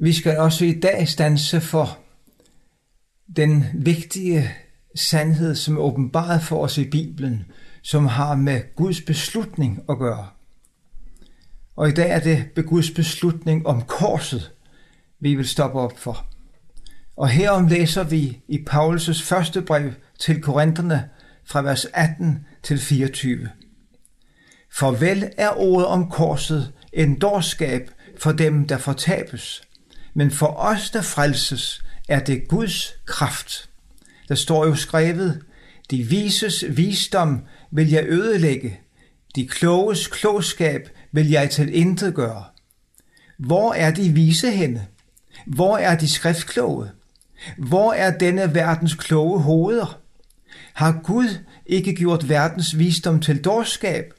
Vi skal også i dag stanse for den vigtige sandhed, som er åbenbaret for os i Bibelen, som har med Guds beslutning at gøre. Og i dag er det Guds beslutning om korset, vi vil stoppe op for. Og herom læser vi i Paulus' første brev til Korintherne fra vers 18 til 24. For vel er ordet om korset en dårskab for dem, der fortabes, men for os, der frelses, er det Guds kraft. Der står jo skrevet, de vises visdom vil jeg ødelægge, de kloges klogskab vil jeg til intet gøre. Hvor er de vise henne? Hvor er de skriftkloge? Hvor er denne verdens kloge hoveder? Har Gud ikke gjort verdens visdom til dårskab?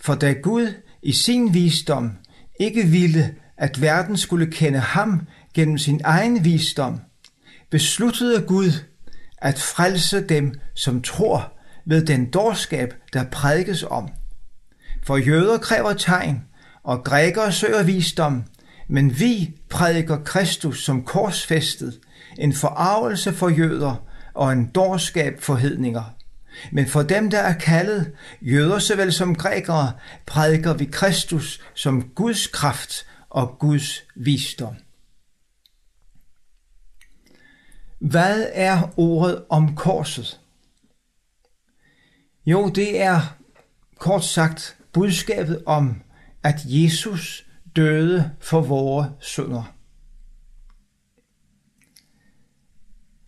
For da Gud i sin visdom ikke ville, at verden skulle kende ham gennem sin egen visdom, besluttede Gud at frelse dem, som tror ved den dårskab, der prædikes om. For jøder kræver tegn, og grækere søger visdom, men vi prædiker Kristus som korsfæstet, en forarvelse for jøder og en dårskab for hedninger. Men for dem, der er kaldet, jøder såvel som grækere, prædiker vi Kristus som Guds kraft og Guds visdom. Hvad er ordet om korset? Jo, det er kort sagt budskabet om, at Jesus døde for vores synder.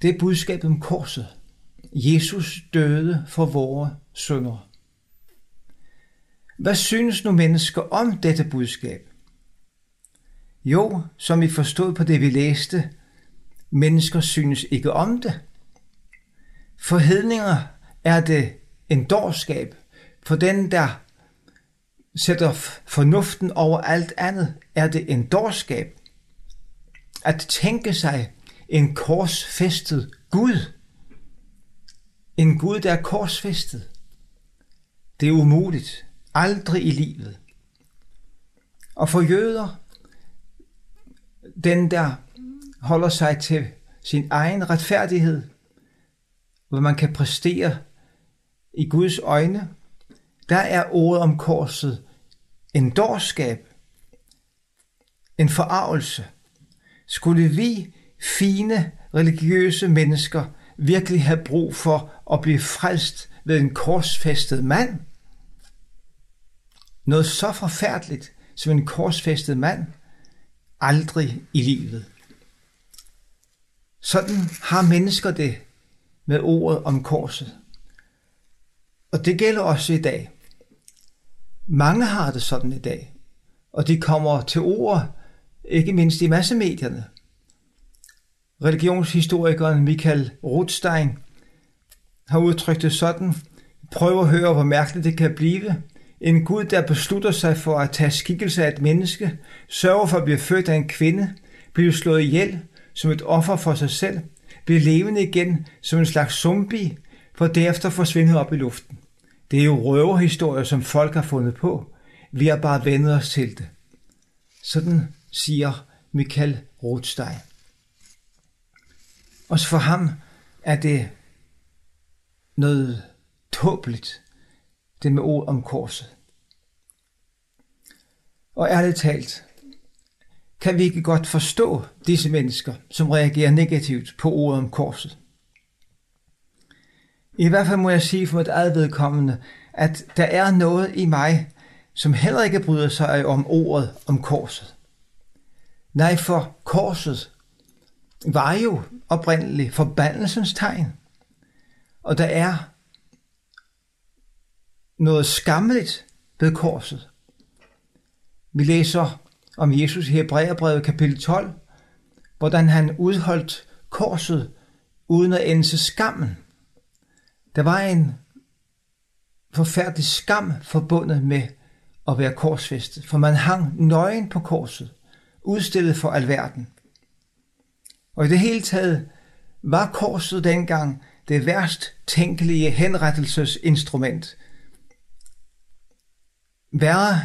Det er budskabet om korset. Jesus døde for vores synder. Hvad synes nu mennesker om dette budskab? Jo, som vi forstod på det, vi læste, mennesker synes ikke om det. For hedninger er det en dårskab. For den, der sætter fornuften over alt andet, er det en dårskab. At tænke sig en korsfæstet Gud. En Gud, der er korsfæstet. Det er umuligt. Aldrig i livet. Og for jøder, den der holder sig til sin egen retfærdighed, hvad man kan præstere i Guds øjne, der er ordet om korset en dårskab, en forarvelse. Skulle vi fine religiøse mennesker virkelig have brug for at blive frelst ved en korsfæstet mand? Noget så forfærdeligt som en korsfæstet mand? Aldrig i livet. Sådan har mennesker det med ordet om korset. Og det gælder også i dag. Mange har det sådan i dag, og de kommer til ord, ikke mindst i massemedierne. Religionshistorikeren Michael Rothstein har udtrykt det sådan, prøv at høre, hvor mærkeligt det kan blive. En Gud, der beslutter sig for at tage skikkelse af et menneske, sørger for at blive født af en kvinde, blive slået ihjel som et offer for sig selv, blive levende igen som en slags zombie, for derefter forsvinde op i luften. Det er jo røverhistorier, som folk har fundet på. Vi har bare vendet os til det. Sådan siger Michael Rothstein. Også for ham er det noget tåbeligt, det med ord om korset. Og ærligt talt, kan vi ikke godt forstå disse mennesker, som reagerer negativt på ordet om korset. I hvert fald må jeg sige for mit eget vedkommende, at der er noget i mig, som heller ikke bryder sig om ordet om korset. Nej, for korset var jo oprindeligt forbandelsens tegn. Og der er noget skammeligt ved korset. Vi læser om Jesus i Hebræerbrevet kapitel 12, hvordan han udholdt korset uden at ense skammen. Der var en forfærdelig skam forbundet med at være korsfæstet, for man hang nøgen på korset, udstillet for alverden. Og i det hele taget var korset dengang det værst tænkelige henrettelsesinstrument. Værre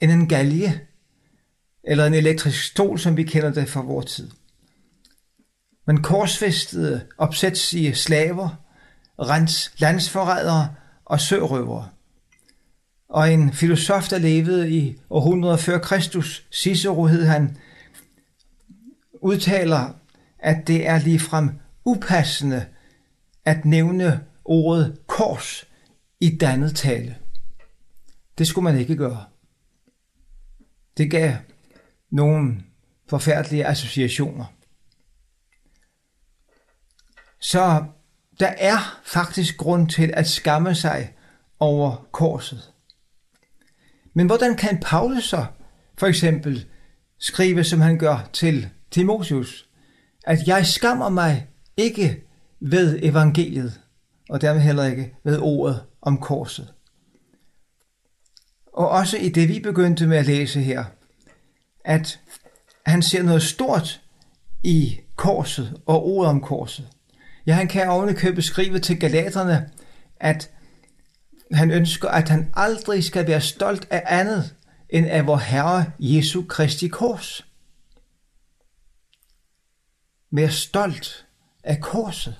end en galge, eller en elektrisk stol, som vi kender det fra vores tid. Men korsfæstede, opsætsige slaver, rens, landsforrædere og sørøvere. Og en filosof, der levede i århundreder før Kristus, Cicero hed han, udtaler, at det er ligefrem upassende at nævne ordet kors i dannet tale. Det skulle man ikke gøre. Det gav nogle forfærdelige associationer. Så der er faktisk grund til at skamme sig over korset. Men hvordan kan Paulus så for eksempel skrive, som han gør til Timotius, at jeg skammer mig ikke ved evangeliet, og dermed heller ikke ved ordet om korset. Og også i det, vi begyndte med at læse her, at han ser noget stort i korset og ordet om korset. Ja, han kan ovenikøbet beskrive til galaterne, at han ønsker, at han aldrig skal være stolt af andet end af vor Herre Jesu Kristi kors. Mere stolt af korset.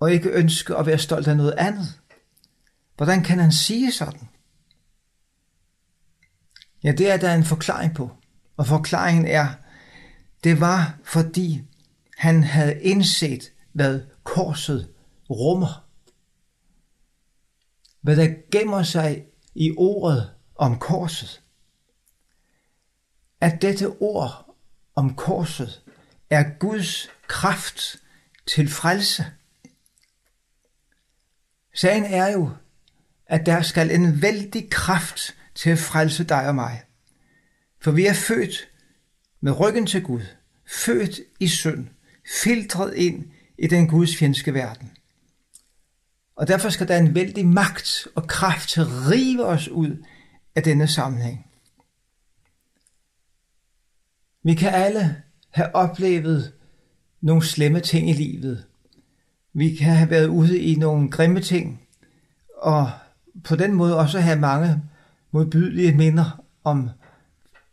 Og ikke ønske at være stolt af noget andet. Hvordan kan han sige sådan? Ja, det er der en forklaring på. Og forklaringen er, det var fordi han havde indset, hvad korset rummer. Hvad der gemmer sig i ordet om korset. At dette ord om korset er Guds kraft til frelse. Sagen er jo, at der skal en vældig kraft til at frelse dig og mig. For vi er født med ryggen til Gud, født i synd, filtret ind i den Guds fjendske verden. Og derfor skal der en vældig magt og kraft til at rive os ud af denne sammenhæng. Vi kan alle have oplevet nogle slemme ting i livet. Vi kan have været ude i nogle grimme ting, og på den måde også have mange modbydelige minder om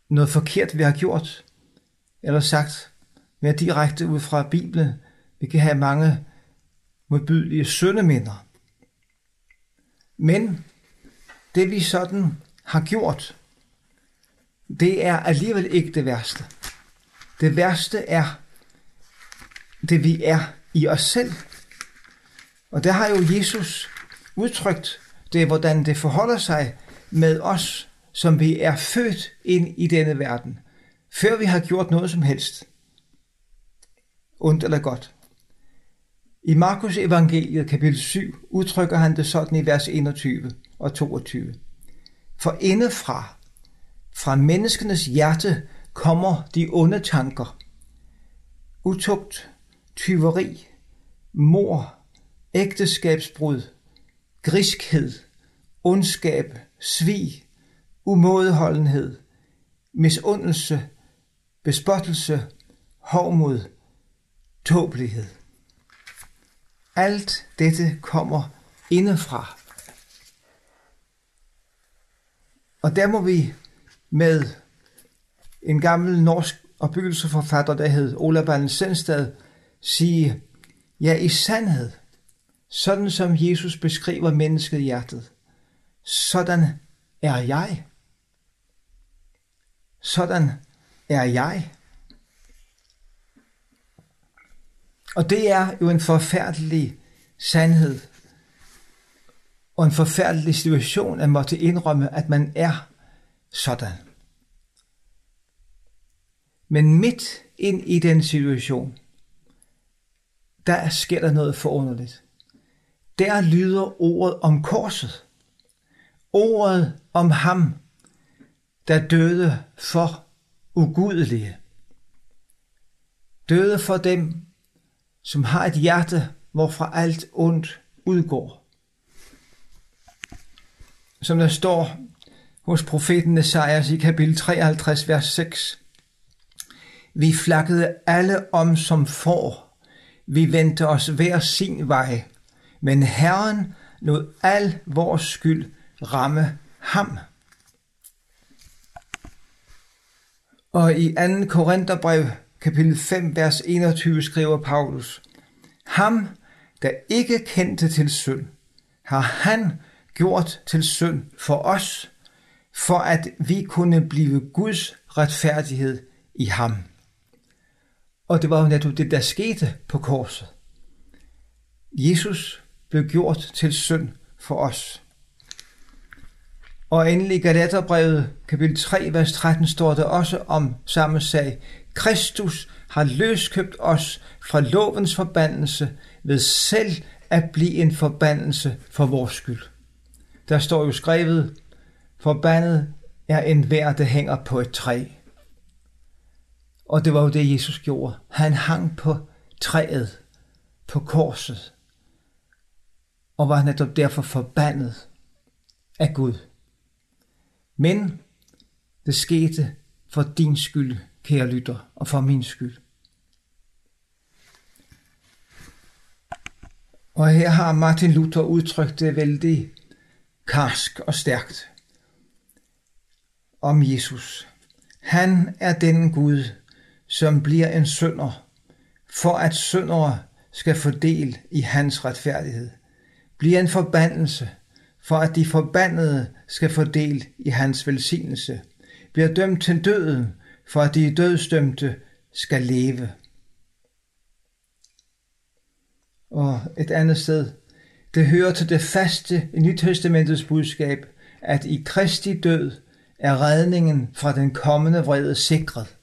noget forkert, vi har gjort, eller sagt mere direkte ud fra Bibelen. Vi kan have mange modbydelige syndeminder. Men det vi sådan har gjort, det er alligevel ikke det værste. Det værste er det vi er i os selv. Og der har jo Jesus udtrykt det, er, hvordan det forholder sig med os, som vi er født ind i denne verden, før vi har gjort noget som helst, ondt eller godt. I Markus evangeliet kapitel 7 udtrykker han det sådan i vers 21 og 22. For indefra, fra menneskenes hjerte, kommer de onde tanker. Utugt, tyveri, mor, ægteskabsbrud, griskhed, ondskab, svig, umådeholdenhed, misundelse, bespottelse, hovmod, tåbelighed. Alt dette kommer indefra. Og der må vi med en gammel norsk opbyggelseforfatter, der hed Ola Ballen Sendstad, sige, ja i sandhed, sådan som Jesus beskriver mennesket i hjertet, sådan er jeg. Sådan er jeg. Og det er jo en forfærdelig sandhed og en forfærdelig situation at måtte indrømme, at man er sådan. Men midt ind i den situation, der sker der noget forunderligt. Der lyder ordet om korset. Ordet om ham, der døde for ugudelige. Døde for dem, som har et hjerte, hvorfra alt ondt udgår. Som der står hos profeten Esajas i kapitel 53, vers 6. Vi flakkede alle om som får. Vi vendte os hver sin vej. Men Herren lod al vores skyld ramme ham. Og i 2. Korintherbrev, kapitel 5, vers 21, skriver Paulus, Ham, der ikke kendte til synd, har han gjort til synd for os, for at vi kunne blive Guds retfærdighed i ham. Og det var jo netop det, der skete på korset. Jesus blev gjort til synd for os. Og endelig i Galaterbrevet kapitel 3, vers 13 står der også om samme sag. Kristus har løskøbt os fra lovens forbandelse ved selv at blive en forbandelse for vores skyld. Der står jo skrevet, forbandet er en der hænger på et træ. Og det var jo det, Jesus gjorde. Han hang på træet, på korset, og var netop derfor forbandet af Gud. Men det skete for din skyld, kære lytter, og for min skyld. Og her har Martin Luther udtrykt det vældig karsk og stærkt om Jesus. Han er den Gud, som bliver en sønder, for at søndere skal få del i hans retfærdighed. Bliver en forbandelse, for at de forbandede skal få del i hans velsignelse. Bliver dømt til døden, for at de dødsdømte skal leve. Og et andet sted. Det hører til det faste i Nytestamentets budskab, at i Kristi død er redningen fra den kommende vrede sikret,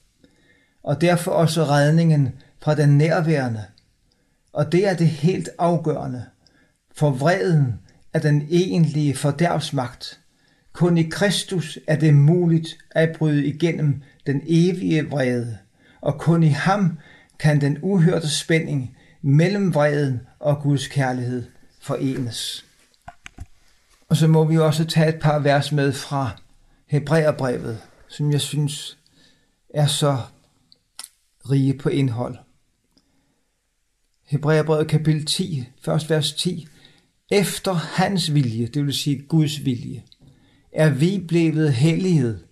og derfor også redningen fra den nærværende. Og det er det helt afgørende, for vreden er den egentlige fordærvsmagt. Kun i Kristus er det muligt at bryde igennem den evige vrede, og kun i ham kan den uhørte spænding mellem vreden og Guds kærlighed forenes. Og så må vi også tage et par vers med fra Hebræerbrevet, som jeg synes er så rige på indhold. Hebræerbrevet kapitel 10, først vers 10. Efter hans vilje, det vil sige Guds vilje, er vi blevet hellighed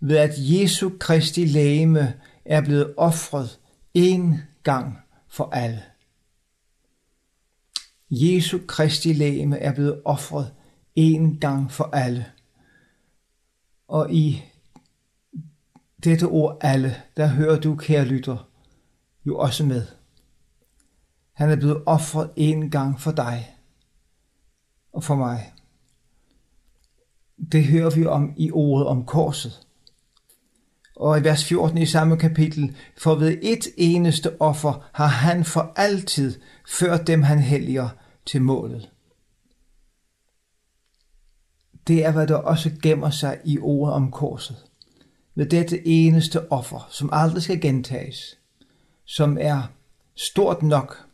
ved at Jesu Kristi lægeme er blevet offret en gang for alle. Jesu Kristi lægeme er blevet offret en gang for alle. Og i dette ord alle, der hører du, kære lytter, jo også med. Han er blevet offret en gang for dig og for mig. Det hører vi om i ordet om korset. Og i vers 14 i samme kapitel, for ved et eneste offer har han for altid ført dem han helliger til målet. Det er, hvad der også gemmer sig i ordet om korset. Ved dette eneste offer, som aldrig skal gentages, som er stort nok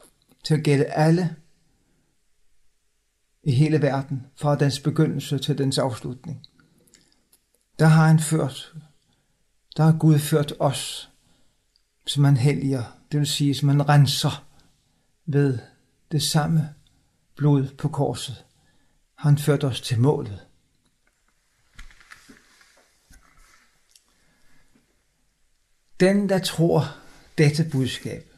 til at gælde alle i hele verden, fra dens begyndelse til dens afslutning. Der har han ført, der har Gud ført os, som han helliger, det vil sige, som han renser ved det samme blod på korset. Han ført os til målet. Den, der tror dette budskab,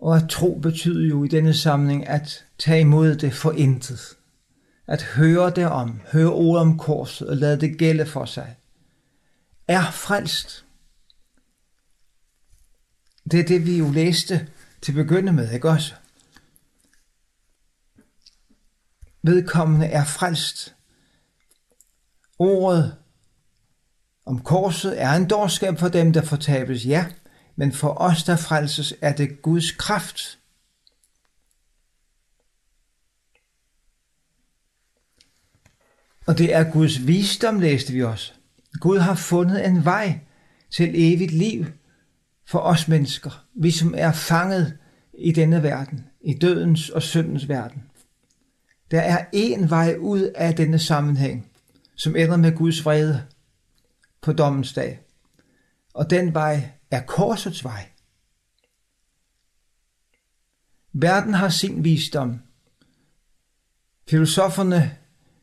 og at tro betyder jo i denne samling at tage imod det for intet. At høre det om, høre ordet om korset og lade det gælde for sig. Er frelst. Det er det, vi jo læste til begynde med, ikke også? Vedkommende er frelst. Ordet om korset er en dårskab for dem, der fortabes, ja, men for os, der frelses, er det Guds kraft. Og det er Guds visdom, læste vi også. Gud har fundet en vej til evigt liv for os mennesker, vi som er fanget i denne verden, i dødens og syndens verden. Der er én vej ud af denne sammenhæng, som ender med Guds vrede på dommens dag. Og den vej er korsets vej. Verden har sin visdom. Filosoferne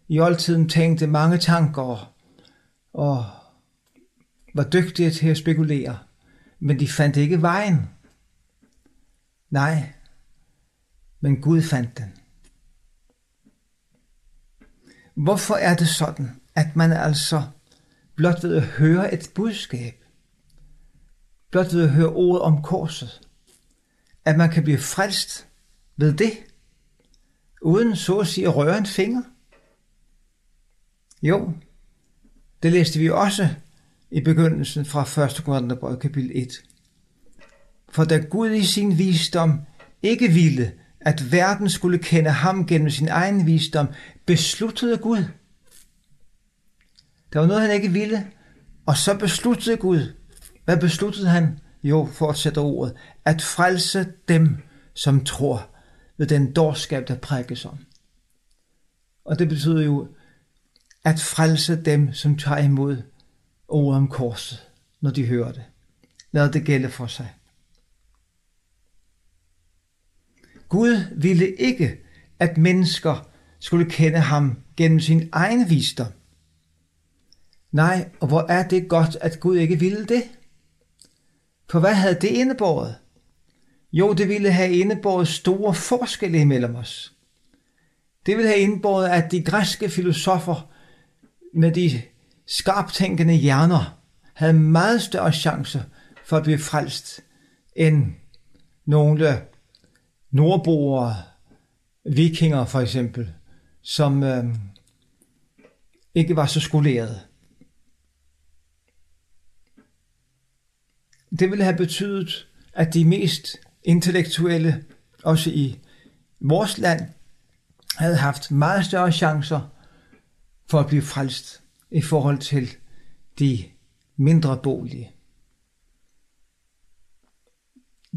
i oldtiden tænkte mange tanker og var dygtige til at spekulere, men de fandt ikke vejen. Nej, men Gud fandt den. Hvorfor er det sådan, at man altså blot ved at høre et budskab, blot ved at høre ordet om korset, at man kan blive frelst ved det, uden så at sige at røre en finger? Jo, det læste vi også i begyndelsen fra 1. Korintherbrev kapitel 1. For da Gud i sin visdom ikke ville, at verden skulle kende ham gennem sin egen visdom, besluttede Gud. Der var noget, han ikke ville, og så besluttede Gud. Hvad besluttede han? Jo, fortsætter ordet, at frelse dem, som tror ved den dårskab, der prækkes om. Og det betyder jo, at frelse dem, som tager imod ordet om korset, når de hører det. Lad det gælde for sig. Gud ville ikke, at mennesker skulle kende ham gennem sin egen visdom. Nej, og hvor er det godt, at Gud ikke ville det? For hvad havde det indebåret? Jo, det ville have indebåret store forskelle imellem os. Det ville have indebåret, at de græske filosofer med de skarptænkende hjerner havde meget større chancer for at blive frelst end nogle nordboere, vikinger for eksempel, som øh, ikke var så skolerede. Det ville have betydet, at de mest intellektuelle, også i vores land, havde haft meget større chancer for at blive frelst i forhold til de mindre bolige.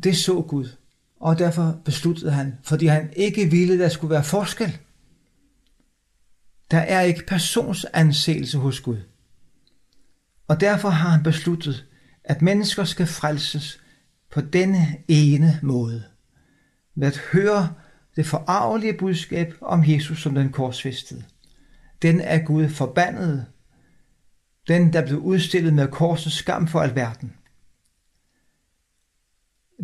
Det så Gud, og derfor besluttede han, fordi han ikke ville, der skulle være forskel. Der er ikke personsanseelse hos Gud. Og derfor har han besluttet, at mennesker skal frelses på denne ene måde. Ved at høre det forarvelige budskab om Jesus som den korsfæstede. Den er Gud forbandet. Den, der blev udstillet med korsets skam for alverden.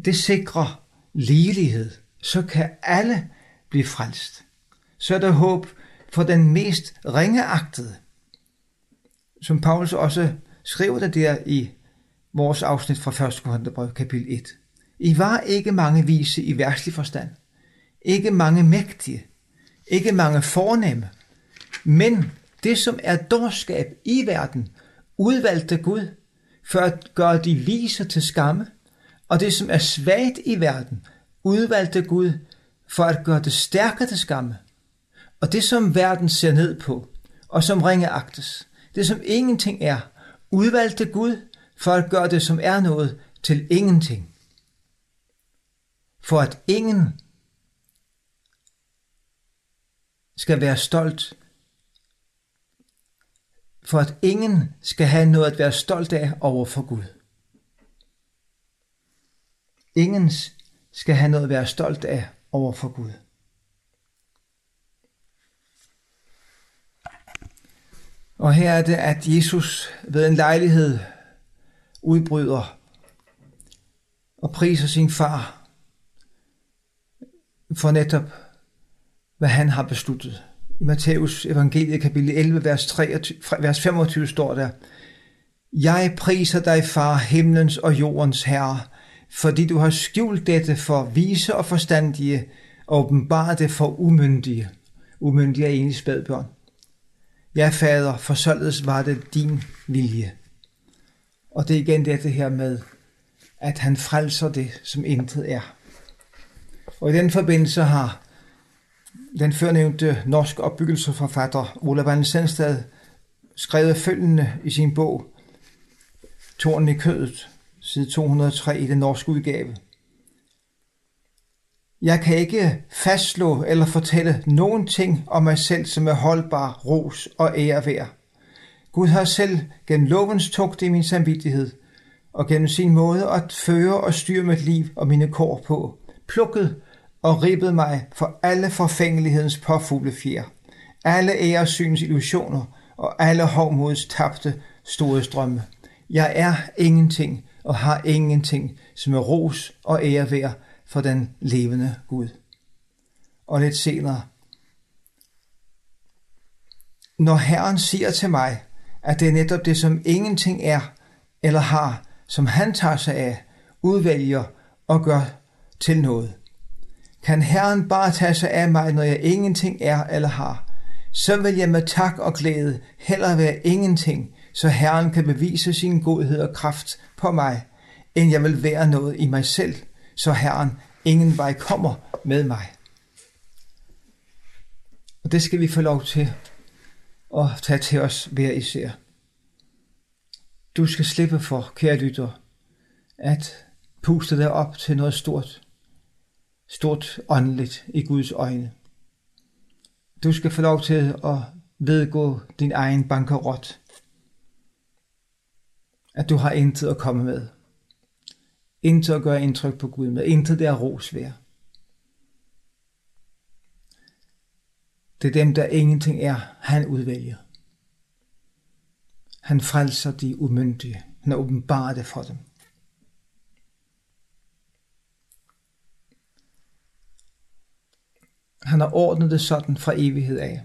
Det sikrer ligelighed. Så kan alle blive frelst. Så er der håb for den mest ringeagtede. Som Paulus også skriver det der i vores afsnit fra 1. Korintherbrev, kapitel 1. I var ikke mange vise i værtslig forstand, ikke mange mægtige, ikke mange fornemme, men det, som er dårskab i verden, udvalgte Gud for at gøre de vise til skamme, og det, som er svagt i verden, udvalgte Gud for at gøre det stærke til skamme. Og det, som verden ser ned på, og som ringeagtes, det, som ingenting er, udvalgte Gud for at gøre det, som er noget, til ingenting. For at ingen skal være stolt, for at ingen skal have noget at være stolt af over for Gud. Ingen skal have noget at være stolt af over for Gud. Og her er det, at Jesus ved en lejlighed udbryder og priser sin far for netop, hvad han har besluttet. I Matthæus evangeliet kapitel 11, vers, 23, vers 25 står der, Jeg priser dig, far, himlens og jordens herre, fordi du har skjult dette for vise og forstandige, og åbenbart det for umyndige. Umyndige er egentlig spædbørn. Ja, fader, for således var det din vilje. Og det er igen det her med, at han frelser det, som intet er. Og i den forbindelse har den førnævnte norsk opbyggelseforfatter Ola Van Sandstad skrevet følgende i sin bog Tornen i kødet, side 203 i den norske udgave. Jeg kan ikke fastslå eller fortælle nogen ting om mig selv, som er holdbar, ros og ære værd. Gud har selv gennem lovens tugt i min samvittighed, og gennem sin måde at føre og styre mit liv og mine kår på, plukket og ribbet mig for alle forfængelighedens påfugle fjer, alle æresynens illusioner og alle hovmods tabte store strømme. Jeg er ingenting og har ingenting, som er ros og ære værd for den levende Gud. Og lidt senere. Når Herren siger til mig, at det er netop det, som ingenting er eller har, som han tager sig af, udvælger og gør til noget. Kan Herren bare tage sig af mig, når jeg ingenting er eller har, så vil jeg med tak og glæde hellere være ingenting, så Herren kan bevise sin godhed og kraft på mig, end jeg vil være noget i mig selv, så Herren ingen vej kommer med mig. Og det skal vi få lov til og tage til os hver især. Du skal slippe for, kære lytter, at puste dig op til noget stort, stort åndeligt i Guds øjne. Du skal få lov til at vedgå din egen bankerot. At du har intet at komme med. Intet at gøre indtryk på Gud med. Intet der er ros værd. Det er dem, der ingenting er, han udvælger. Han frelser de umyndige. Han er åbenbarer det for dem. Han har ordnet det sådan fra evighed af,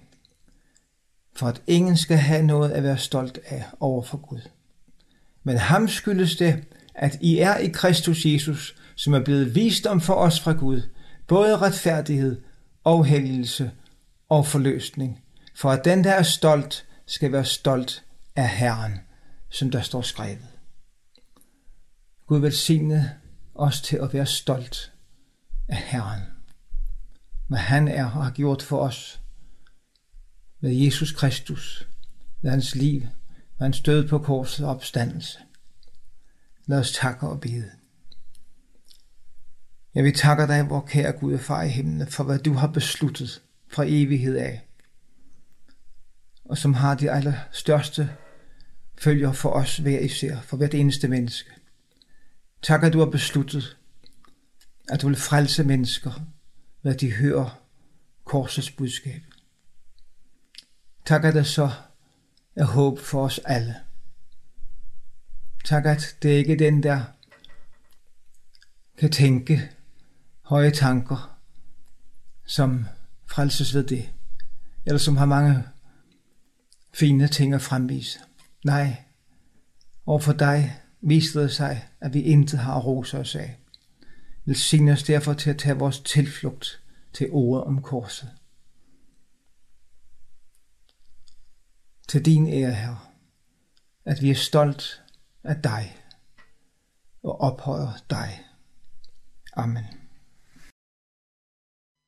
for at ingen skal have noget at være stolt af over for Gud. Men ham skyldes det, at I er i Kristus Jesus, som er blevet vist om for os fra Gud, både retfærdighed og helligelse og forløsning, for at den, der er stolt, skal være stolt af Herren, som der står skrevet. Gud velsigne os til at være stolt af Herren hvad han er og har gjort for os. Med Jesus Kristus, Ved hans liv, Ved hans død på korset og opstandelse. Lad os takke og bede. Jeg vil takke dig, vor kære Gud og far i himlen, for hvad du har besluttet fra evighed af, og som har de allerstørste følger for os hver især, for hvert eneste menneske. Tak, at du har besluttet, at du vil frelse mennesker, hvad de hører korsets budskab. Tak, at der så er håb for os alle. Tak, at det ikke er den, der kan tænke høje tanker, som frelses ved det, eller som har mange fine ting at fremvise. Nej, og for dig viste det sig, at vi intet har at rose os af. Velsign os derfor til at tage vores tilflugt til ordet om korset. Til din ære, Herre, at vi er stolt af dig og ophøjer dig. Amen.